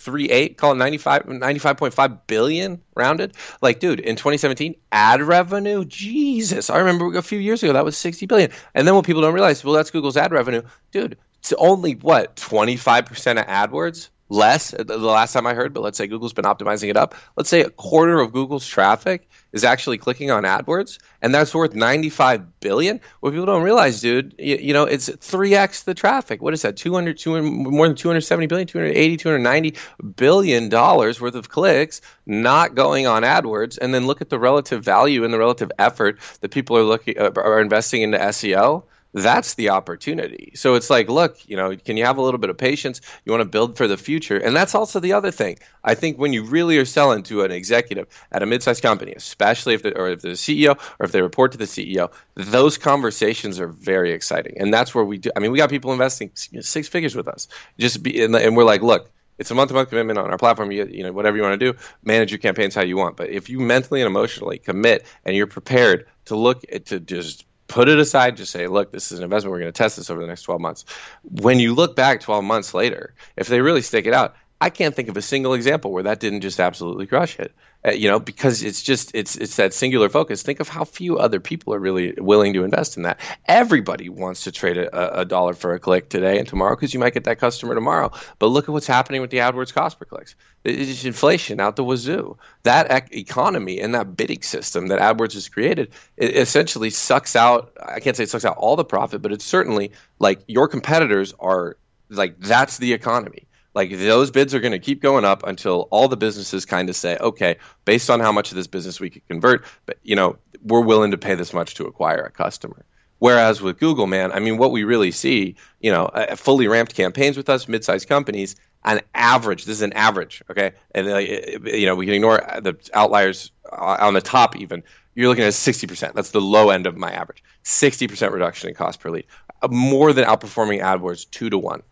three eight, call it 95, 95.5 billion rounded. Like, dude, in 2017, ad revenue, Jesus, I remember a few years ago that was 60 billion. And then what people don't realize, well, that's Google's ad revenue, dude. It's only what 25% of AdWords less the last time I heard, but let's say Google's been optimizing it up. Let's say a quarter of Google's traffic is actually clicking on AdWords, and that's worth 95 billion. What people don't realize, dude, you, you know, it's 3x the traffic. What is that? 200, 200 more than 270 billion, 280, 290 billion dollars worth of clicks not going on AdWords, and then look at the relative value and the relative effort that people are looking uh, are investing into SEO that's the opportunity. So it's like, look, you know, can you have a little bit of patience? You want to build for the future. And that's also the other thing. I think when you really are selling to an executive at a mid-sized company, especially if they or if they're the CEO or if they report to the CEO, those conversations are very exciting. And that's where we do I mean, we got people investing six figures with us. Just be and, and we're like, look, it's a month-to-month commitment on our platform. You, you know, whatever you want to do, manage your campaigns how you want. But if you mentally and emotionally commit and you're prepared to look at, to just put it aside just say look this is an investment. We're going to test this over the next 12 months. When you look back 12 months later if they really stick it out i can't think of a single example where that didn't just absolutely crush it. Uh, you know because it's just it's it's that singular focus. Think of how few other people are really willing to invest in that. Everybody wants to trade a, a dollar for a click today and tomorrow because you might get that customer tomorrow. But look at what's happening with the adwords cost per clicks. It's inflation out the wazoo. That ec- economy and that bidding system that adwords has created it essentially sucks out i can't say it sucks out all the profit but it's certainly like your competitors are like that's the economy like those bids are going to keep going up until all the businesses kind of say, okay, based on how much of this business we could convert, but you know, we're willing to pay this much to acquire a customer. Whereas with Google, man, I mean, what we really see, you know, uh, fully ramped campaigns with us, mid-sized companies, on average, this is an average, okay, and uh, you know, we can ignore the outliers uh, on the top even. You're looking at 60%. That's the low end of my average. 60% reduction in cost per lead, more than outperforming AdWords two to one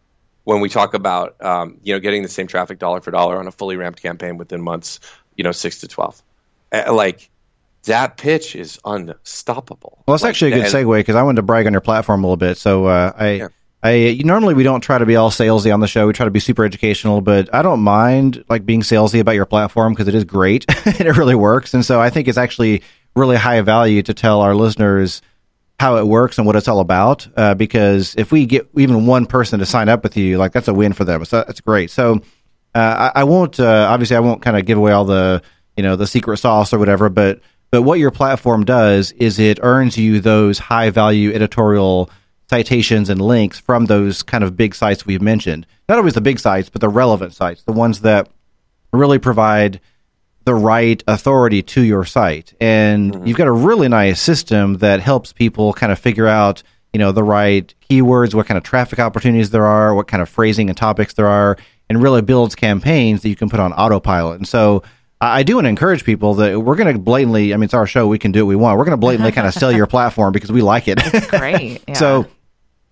when we talk about um, you know getting the same traffic dollar for dollar on a fully ramped campaign within months, you know, six to twelve, uh, like that pitch is unstoppable. Well, that's like, actually a good segue because I wanted to brag on your platform a little bit. So uh, I. Yeah. I normally we don't try to be all salesy on the show. We try to be super educational, but I don't mind like being salesy about your platform because it is great and it really works. And so I think it's actually really high value to tell our listeners how it works and what it's all about. Uh, because if we get even one person to sign up with you, like that's a win for them. So that's great. So uh, I, I, won't uh, obviously I won't kind of give away all the you know the secret sauce or whatever, but but what your platform does is it earns you those high value editorial citations and links from those kind of big sites we've mentioned. Not always the big sites, but the relevant sites, the ones that really provide the right authority to your site. And mm-hmm. you've got a really nice system that helps people kind of figure out, you know, the right keywords, what kind of traffic opportunities there are, what kind of phrasing and topics there are, and really builds campaigns that you can put on autopilot. And so I do want to encourage people that we're going to blatantly, I mean, it's our show, we can do what we want. We're going to blatantly kind of sell your platform because we like it. Great. Yeah. so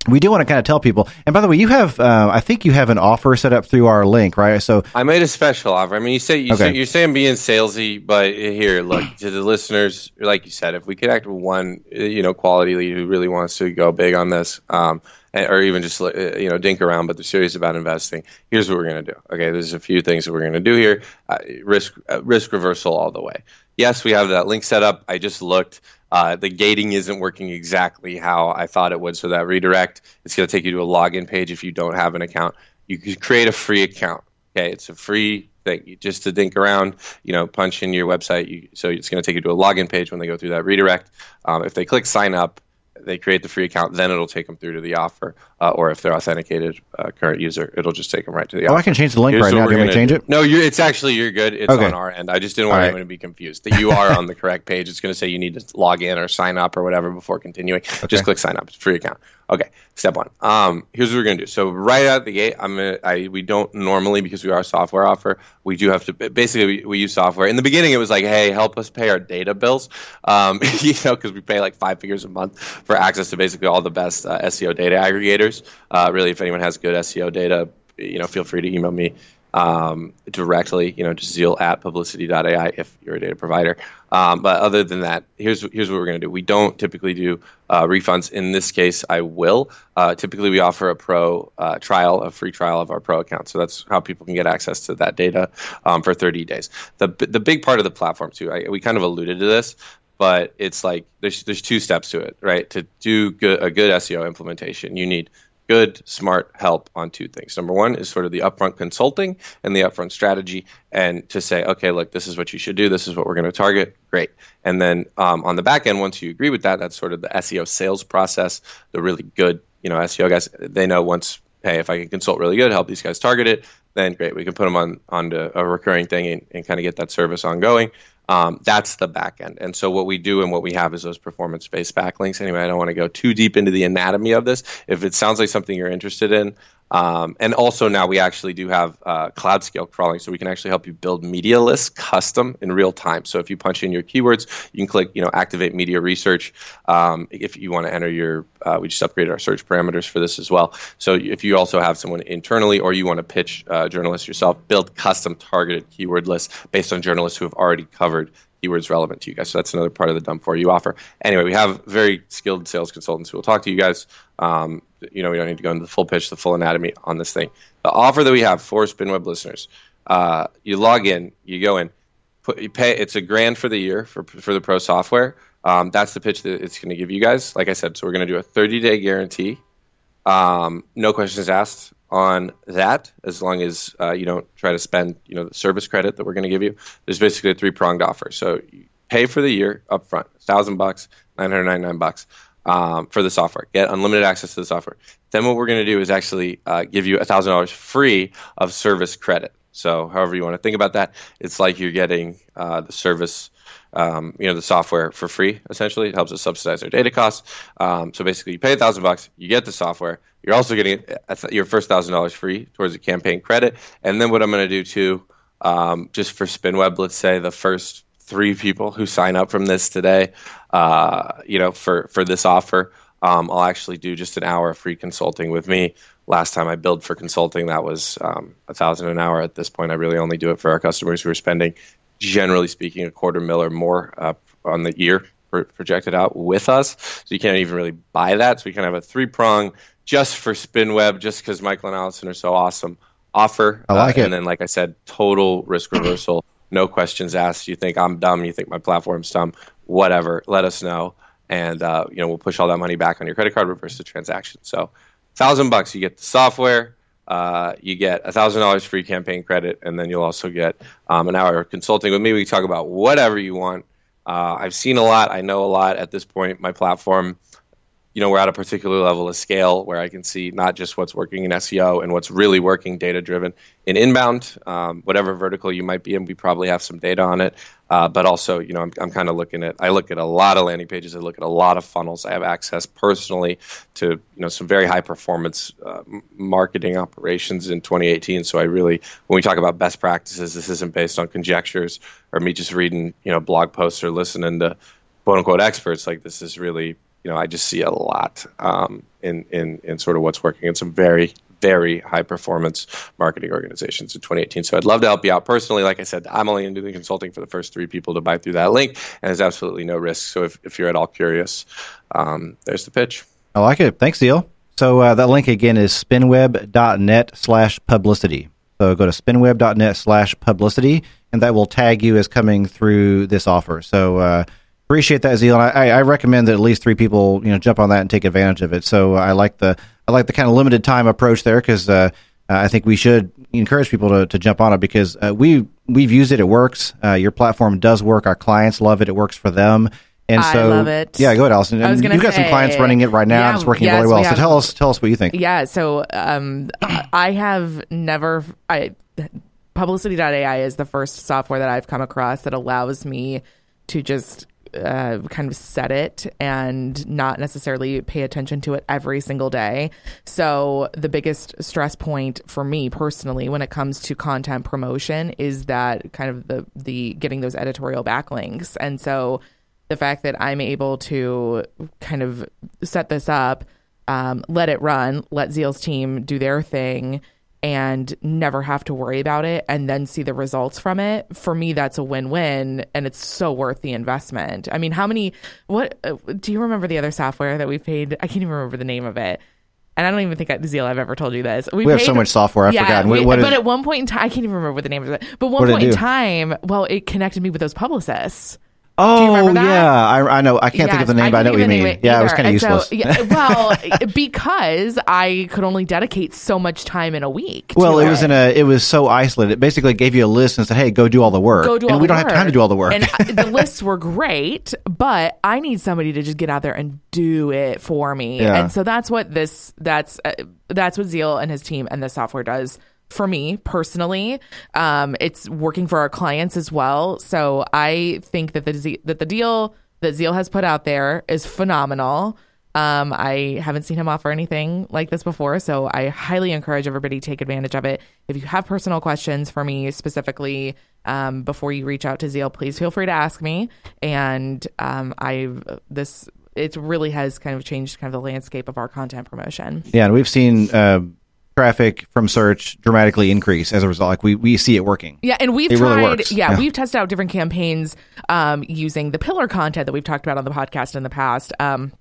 we do want to kind of tell people. And by the way, you have, uh, I think you have an offer set up through our link, right? So I made a special offer. I mean, you say you okay. say, you're saying being salesy, but here, look to the listeners, like you said, if we connect with one, you know, quality lead who really wants to go big on this, um, or even just uh, you know dink around, but they're serious about investing. Here's what we're going to do. Okay, there's a few things that we're going to do here. Uh, risk uh, risk reversal all the way. Yes, we have that link set up. I just looked. Uh, the gating isn't working exactly how I thought it would. So that redirect, it's going to take you to a login page if you don't have an account. You can create a free account. Okay, it's a free thing just to dink around. You know, punch in your website. You, so it's going to take you to a login page when they go through that redirect. Um, if they click sign up, they create the free account, then it'll take them through to the offer. Uh, or if they're authenticated uh, current user, it'll just take them right to the oh, offer. I can change the link Here's right now. Do you want change it? No, it's actually you're good. It's okay. on our end. I just didn't want right. anyone to be confused. That you are on the correct page. It's going to say you need to log in or sign up or whatever before continuing. Okay. Just click sign up. It's free account. Okay, step one. Um, here's what we're gonna do. So right out the gate, I'm gonna. I we don't normally because we are a software offer. We do have to basically we, we use software. In the beginning, it was like, hey, help us pay our data bills. Um, you know, because we pay like five figures a month for access to basically all the best uh, SEO data aggregators. Uh, really, if anyone has good SEO data, you know, feel free to email me um, directly, you know, just zeal at publicity.ai if you're a data provider. Um, but other than that, here's here's what we're going to do. We don't typically do uh, refunds. In this case, I will. Uh, typically, we offer a pro uh, trial, a free trial of our pro account. So that's how people can get access to that data um, for 30 days. The the big part of the platform too. I, we kind of alluded to this, but it's like there's there's two steps to it, right? To do good, a good SEO implementation, you need good, smart help on two things. Number one is sort of the upfront consulting and the upfront strategy, and to say, okay, look, this is what you should do. This is what we're going to target. Great. And then um, on the back end, once you agree with that, that's sort of the SEO sales process. The really good, you know, SEO guys, they know once, hey, if I can consult really good, help these guys target it, then great, we can put them on onto a recurring thing and, and kind of get that service ongoing. Um, that's the back end. And so what we do and what we have is those performance based backlinks. Anyway, I don't want to go too deep into the anatomy of this. If it sounds like something you're interested in, um, and also now we actually do have uh, cloud scale crawling, so we can actually help you build media lists custom in real time. So if you punch in your keywords, you can click, you know, activate media research. Um, if you want to enter your, uh, we just upgraded our search parameters for this as well. So if you also have someone internally, or you want to pitch uh, journalists yourself, build custom targeted keyword lists based on journalists who have already covered keywords relevant to you guys. So that's another part of the dump for you offer. Anyway, we have very skilled sales consultants who will talk to you guys. Um, you know, we don't need to go into the full pitch, the full anatomy on this thing. The offer that we have for SpinWeb listeners, uh, you log in, you go in, put, you pay. It's a grand for the year for for the pro software. Um, that's the pitch that it's going to give you guys. Like I said, so we're going to do a 30 day guarantee. Um, no questions asked on that as long as uh, you don't try to spend you know the service credit that we're going to give you. There's basically a three pronged offer. So you pay for the year up front thousand bucks 999 bucks um, for the software. Get unlimited access to the software. Then what we're going to do is actually uh, give you a thousand dollars free of service credit so however you want to think about that it's like you're getting uh, the service um, you know the software for free essentially. It helps us subsidize our data costs. Um, so basically you pay a thousand bucks you get the software. You're also getting your first thousand dollars free towards a campaign credit. And then what i'm going to do too um, just for spinweb let's say the first three people who sign up from this today uh, you know for for this offer um, i'll actually do just an hour of free consulting with me last time i billed for consulting that was um, a thousand an hour at this point i really only do it for our customers who are spending generally speaking, a quarter mil or more uh, on the year projected out with us. So you can't even really buy that. So we kind of have a three prong just for SpinWeb, just because Michael and Allison are so awesome. Offer. I like uh, it. And then, like I said, total risk reversal. no questions asked. You think I'm dumb? You think my platform's dumb? Whatever. Let us know, and uh, you know we'll push all that money back on your credit card, reverse the transaction. So, thousand bucks, you get the software uh, you get a $1,000 free campaign credit, and then you'll also get um, an hour of consulting with me. We talk about whatever you want. Uh, I've seen a lot. I know a lot at this point. My platform you know, we're at a particular level of scale where I can see not just what's working in SEO and what's really working data driven in inbound, um, whatever vertical you might be in, we probably have some data on it. Uh, but also, you know, I'm, I'm kind of looking at, I look at a lot of landing pages, I look at a lot of funnels. I have access personally to, you know, some very high performance uh, marketing operations in 2018. So I really, when we talk about best practices, this isn't based on conjectures or me just reading, you know, blog posts or listening to quote unquote experts. Like this is really you know, I just see a lot um, in, in, in sort of what's working in some very, very high performance marketing organizations in 2018. So I'd love to help you out personally. Like I said, I'm only going to do the consulting for the first three people to buy through that link, and there's absolutely no risk. So if, if you're at all curious, um, there's the pitch. I like it. Thanks, Zeal. So uh, that link again is spinweb.net slash publicity. So go to spinweb.net slash publicity, and that will tag you as coming through this offer. So uh, appreciate that zeal, I, I, recommend that at least three people you know jump on that and take advantage of it. So I like the I like the kind of limited time approach there because uh, I think we should encourage people to, to jump on it because uh, we we've used it. It works. Uh, your platform does work. Our clients love it. It works for them. And so, I love it. Yeah, go ahead, Allison. I was You've got say, some clients running it right now. Yeah, and it's working yes, really well. we So tell us, tell us what you think. Yeah, so um, I have never. I Publicity.ai is the first software that I've come across that allows me to just uh, kind of set it and not necessarily pay attention to it every single day. So the biggest stress point for me personally when it comes to content promotion is that kind of the the getting those editorial backlinks. And so the fact that I'm able to kind of set this up, um, let it run, let Zeal's team do their thing, and never have to worry about it and then see the results from it. For me, that's a win win, and it's so worth the investment. I mean, how many, what, uh, do you remember the other software that we paid? I can't even remember the name of it. And I don't even think at Zeal I've ever told you this. We have so much software, I've forgotten. What- we- is- but at one point in time, I can't even remember what the name of it. But one What did it point in time, well, it connected me with those publicists. Oh yeah, I, I know. I can't think of the Yes, name, but I know what you mean. of Yeah, it was kind of And so- useless. yeah, well, because I could only dedicate so much time in a week. well, to it was in a. It was so isolated. It basically gave you a list and said, "Hey, go do all the work." go do and all we the don't have time to do all the work. And the lists were great, but I need somebody to just get out there and do it for me. Yeah. And so that's what this that's uh, that's what Zeal and his team and the software does for me personally. Um, it's working for our clients as well. So I think that the that the deal that Zeal has put out there is phenomenal. Um, I haven't seen him offer anything like this before, so I highly encourage everybody to take advantage of it. If you have personal questions for me specifically, um, before you reach out to Zeal, please feel free to ask me. And um, I this it really has kind of changed kind of the landscape of our content promotion. yeah, and we've seen uh, traffic from search dramatically increase as a result. Like we we see it working. Yeah, and we've It tried. really. Yeah, Yeah. we've tested out different campaigns um, using the pillar content that we've talked about on the podcast in the past. Um,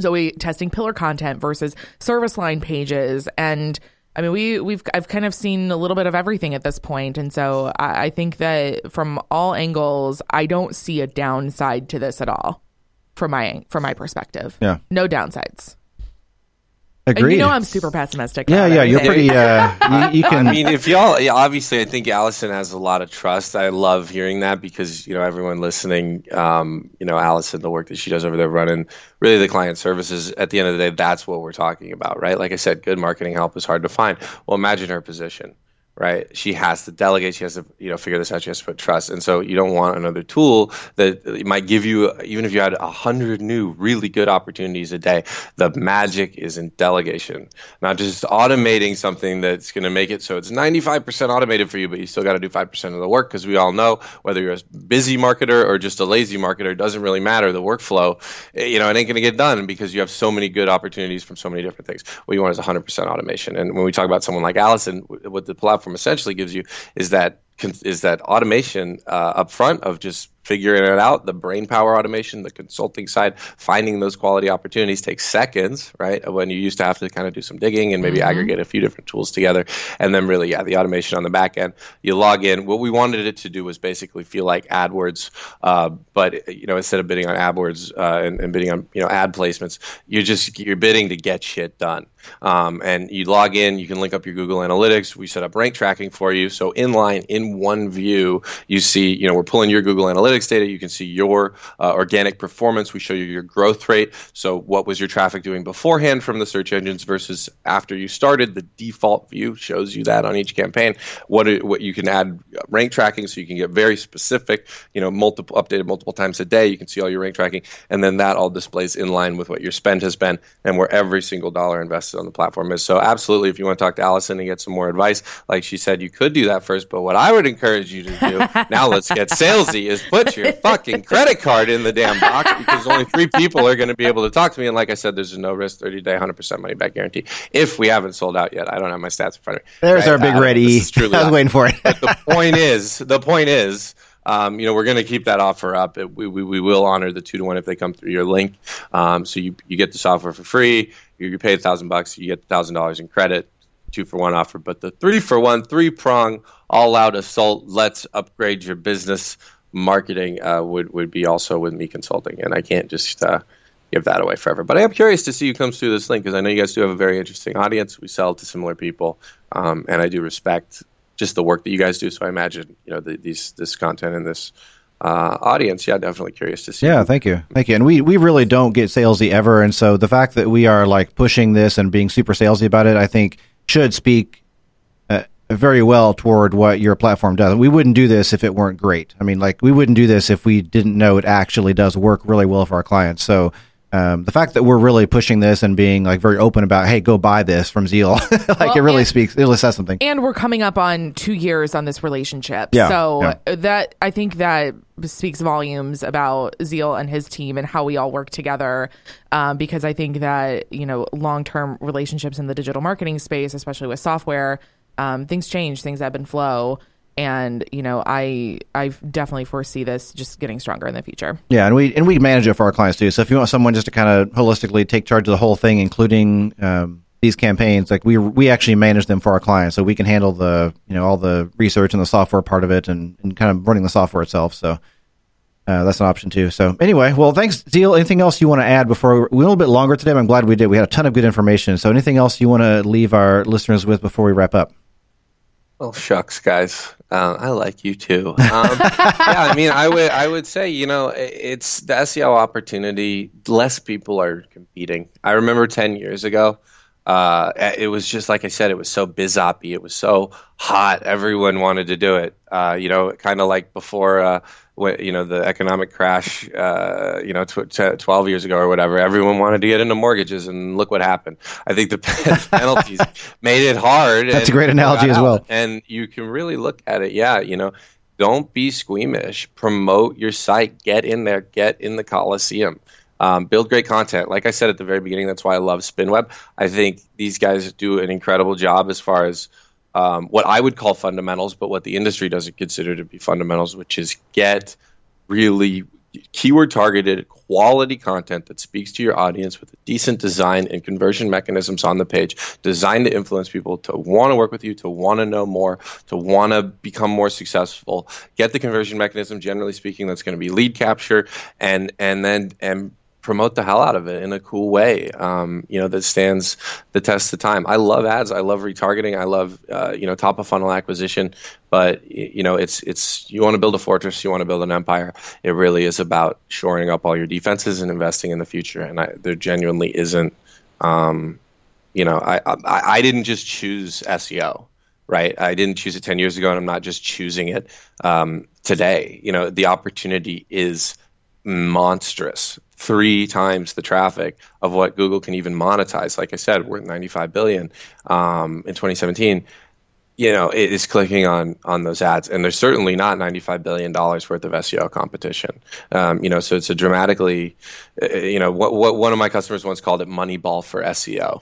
so we testing pillar content versus service line pages, and I mean we we've I've kind of seen a little bit of everything at this point, and so I, I think that from all angles, I don't see a downside to this at all from my from my perspective. Yeah. no downsides. Agreed. And you know I'm super pessimistic. yeah, about yeah. You're pretty. Uh, you, you can. I mean, if y'all, yeah, obviously, I think Allison has a lot of trust. I love hearing that because, you know, everyone listening, um, you know, Allison, the work that she does over there running really the client services, at the end of the day, that's what we're talking about, right? Like I said, good marketing help is hard to find. Well, imagine her position, right? She has to delegate. She has to, you know, figure this out. She has to put trust. And so you don't want another tool that might give you, even if you had a hundred new really good opportunities a day, the magic is in delegation, not just automating something that's going to make it so it's 95% automated for you, but you still got to do 5% of the work because we all know whether you're a busy marketer or just a lazy marketer, it doesn't really matter. The workflow, eh, you know, it ain't going to get done because you have so many good opportunities from so many different things. What you want is 100% automation. And when we talk about someone like Allison, with the platform essentially gives you is that is that automation uh, up front of just figuring it out the brain power automation the consulting side finding those quality opportunities takes seconds right when you used to have to kind of do some digging and maybe aggregate a few different tools together. And then really yeah the automation on the back end. You log in. What we wanted it to do was basically feel like adwords uh, but you know instead of bidding on adwords uh, and, and bidding on you know ad placements you're just you're bidding to get shit done. Um, and you log in you can link up your google analytics. We set up rank tracking for you. So inline in one view you see you know we're pulling your google analytics data you can see your uh, organic performance. We show you your growth rate. So what was your traffic doing beforehand from the search engines versus after you started? The default view shows you that on each campaign. What it, what you can add rank tracking so you can get very specific you know multiple updated multiple times a day. You can see all your rank tracking and then that all displays in line with what your spend has been and where every single dollar invested on the platform is. So absolutely if you want to talk to allison and get some more advice like she said you could do that first. But what i would encourage you to do now let's get salesy is put your fucking credit card in the damn box because only three people are going to be able to talk to me and like i said there's a no risk 30 day 100% money back guarantee if we haven't sold out yet i don't have my stats in front of me There's Right? our big is truly I was waiting for it. but the point is, the point is, um, you know, we're going to keep that offer up. It, we, we, we will honor the two to one if they come through your link. Um, so you, you get the software for free. You, you pay a thousand bucks, you get a thousand dollars in credit. Two for one offer, but the three for one, three prong, all out assault. Let's upgrade your business marketing uh, would would be also with me consulting, and I can't just uh, give that away forever. But I am curious to see who comes through this link because I know you guys do have a very interesting audience. We sell to similar people, um, and I do respect just the work that you guys do. So I imagine you know the, these this content and this uh, audience. Yeah, definitely curious to see. Yeah, thank you, thank you. And we we really don't get salesy ever, and so the fact that we are like pushing this and being super salesy about it, I think should speak very well toward what your platform does. We wouldn't do this if it weren't great. I mean, like we wouldn't do this if we didn't know it actually does work really well for our clients. So. Um, the fact that we're really pushing this and being like very open about, hey, go buy this from Zeal, like Well, it really and- speaks, it really says something. and we're coming up on two years on this relationship. Yeah, so yeah. that I think that speaks volumes about Zeal and his team and how we all work together. Um, because I think that you know long term relationships in the digital marketing space, especially with software, um, things change, things ebb and flow. And you know, I I definitely foresee this just getting stronger in the future. Yeah, and we and we manage it for our clients too. So if you want someone just to kind of holistically take charge of the whole thing, including um, these campaigns, like we we actually manage them for our clients, so we can handle the you know all the research and the software part of it, and, and kind of running the software itself. So uh, that's an option too. So anyway, well, thanks, Zeal. Anything else you want to add before we went a little bit longer today? I'm glad we did. We had a ton of good information. So anything else you want to leave our listeners with before we wrap up? Well, shucks, guys. Uh, I like you too. Um, yeah, I mean, I would, I would say, you know, it's the SEO opportunity. Less people are competing. I remember ten years ago, uh, it was just like I said, it was so bizoppy. It was so hot. Everyone wanted to do it. Uh, you know, kind of like before, uh, you know, the economic crash, uh, you know, tw- t- 12 years ago or whatever, everyone wanted to get into mortgages and look what happened. I think the penalties made it hard. That's a great analogy as well. And you can really look at it. Yeah. You know, don't be squeamish. Promote your site. Get in there. Get in the Coliseum. Um, build great content. Like I said at the very beginning, that's why I love SpinWeb. I think these guys do an incredible job as far as um, what I would call fundamentals, but what the industry doesn't consider to be fundamentals, which is get really keyword targeted quality content that speaks to your audience with a decent design and conversion mechanisms on the page designed to influence people to want to work with you to want to know more to want to become more successful. Get the conversion mechanism generally speaking that's going to be lead capture and and then and promote the hell out of it in a cool way, um, you know, that stands the test of time. I love ads. I love retargeting. I love, uh, you know, top of funnel acquisition. But you know, it's it's you want to build a fortress, you want to build an empire. It really is about shoring up all your defenses and investing in the future. And I, there genuinely isn't, um, you know, I, I I didn't just choose SEO right? I didn't choose it 10 years ago and I'm not just choosing it um, today. You know, the opportunity is monstrous three times the traffic of what Google can even monetize. Like I said, we're at 95 billion um, in 2017. You know, it is clicking on on those ads, and there's certainly not 95 billion dollars worth of SEO competition. Um, you know, so it's a dramatically, uh, you know, what what one of my customers once called it Moneyball for SEO,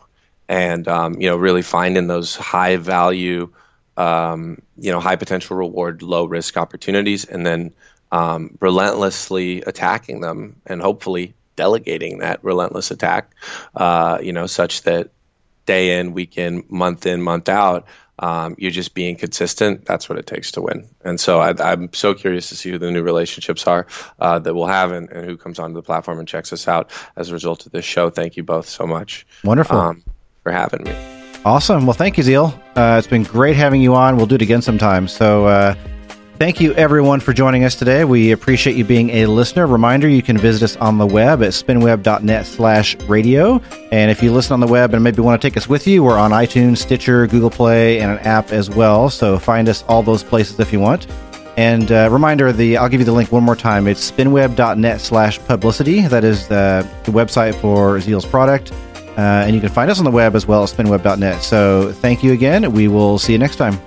and um, you know, really finding those high value, um, you know, high potential reward, low risk opportunities, and then um, relentlessly attacking them and hopefully delegating that relentless attack, uh, you know, such that day in, week in, month in, month out, um, you're just being consistent. That's what it takes to win. And so I, am so curious to see who the new relationships are uh, that we'll have and, and, who comes onto the platform and checks us out as a result of this show. Thank you both so much. Wonderful. Um, for having me. Awesome. Well, thank you, Zeal. Uh, it's been great having you on. We'll do it again sometime. So, uh, Thank you, everyone, for joining us today. We appreciate you being a listener. Reminder, you can visit us on the web at spinweb.net slash radio. And if you listen on the web and maybe want to take us with you, we're on iTunes, Stitcher, Google Play, and an app as well. So find us all those places if you want. And uh, reminder, the I'll give you the link one more time. It's spinweb.net slash publicity. That is the, the website for Zeal's product. Uh, and you can find us on the web as well at spinweb.net. So thank you again. We will see you next time.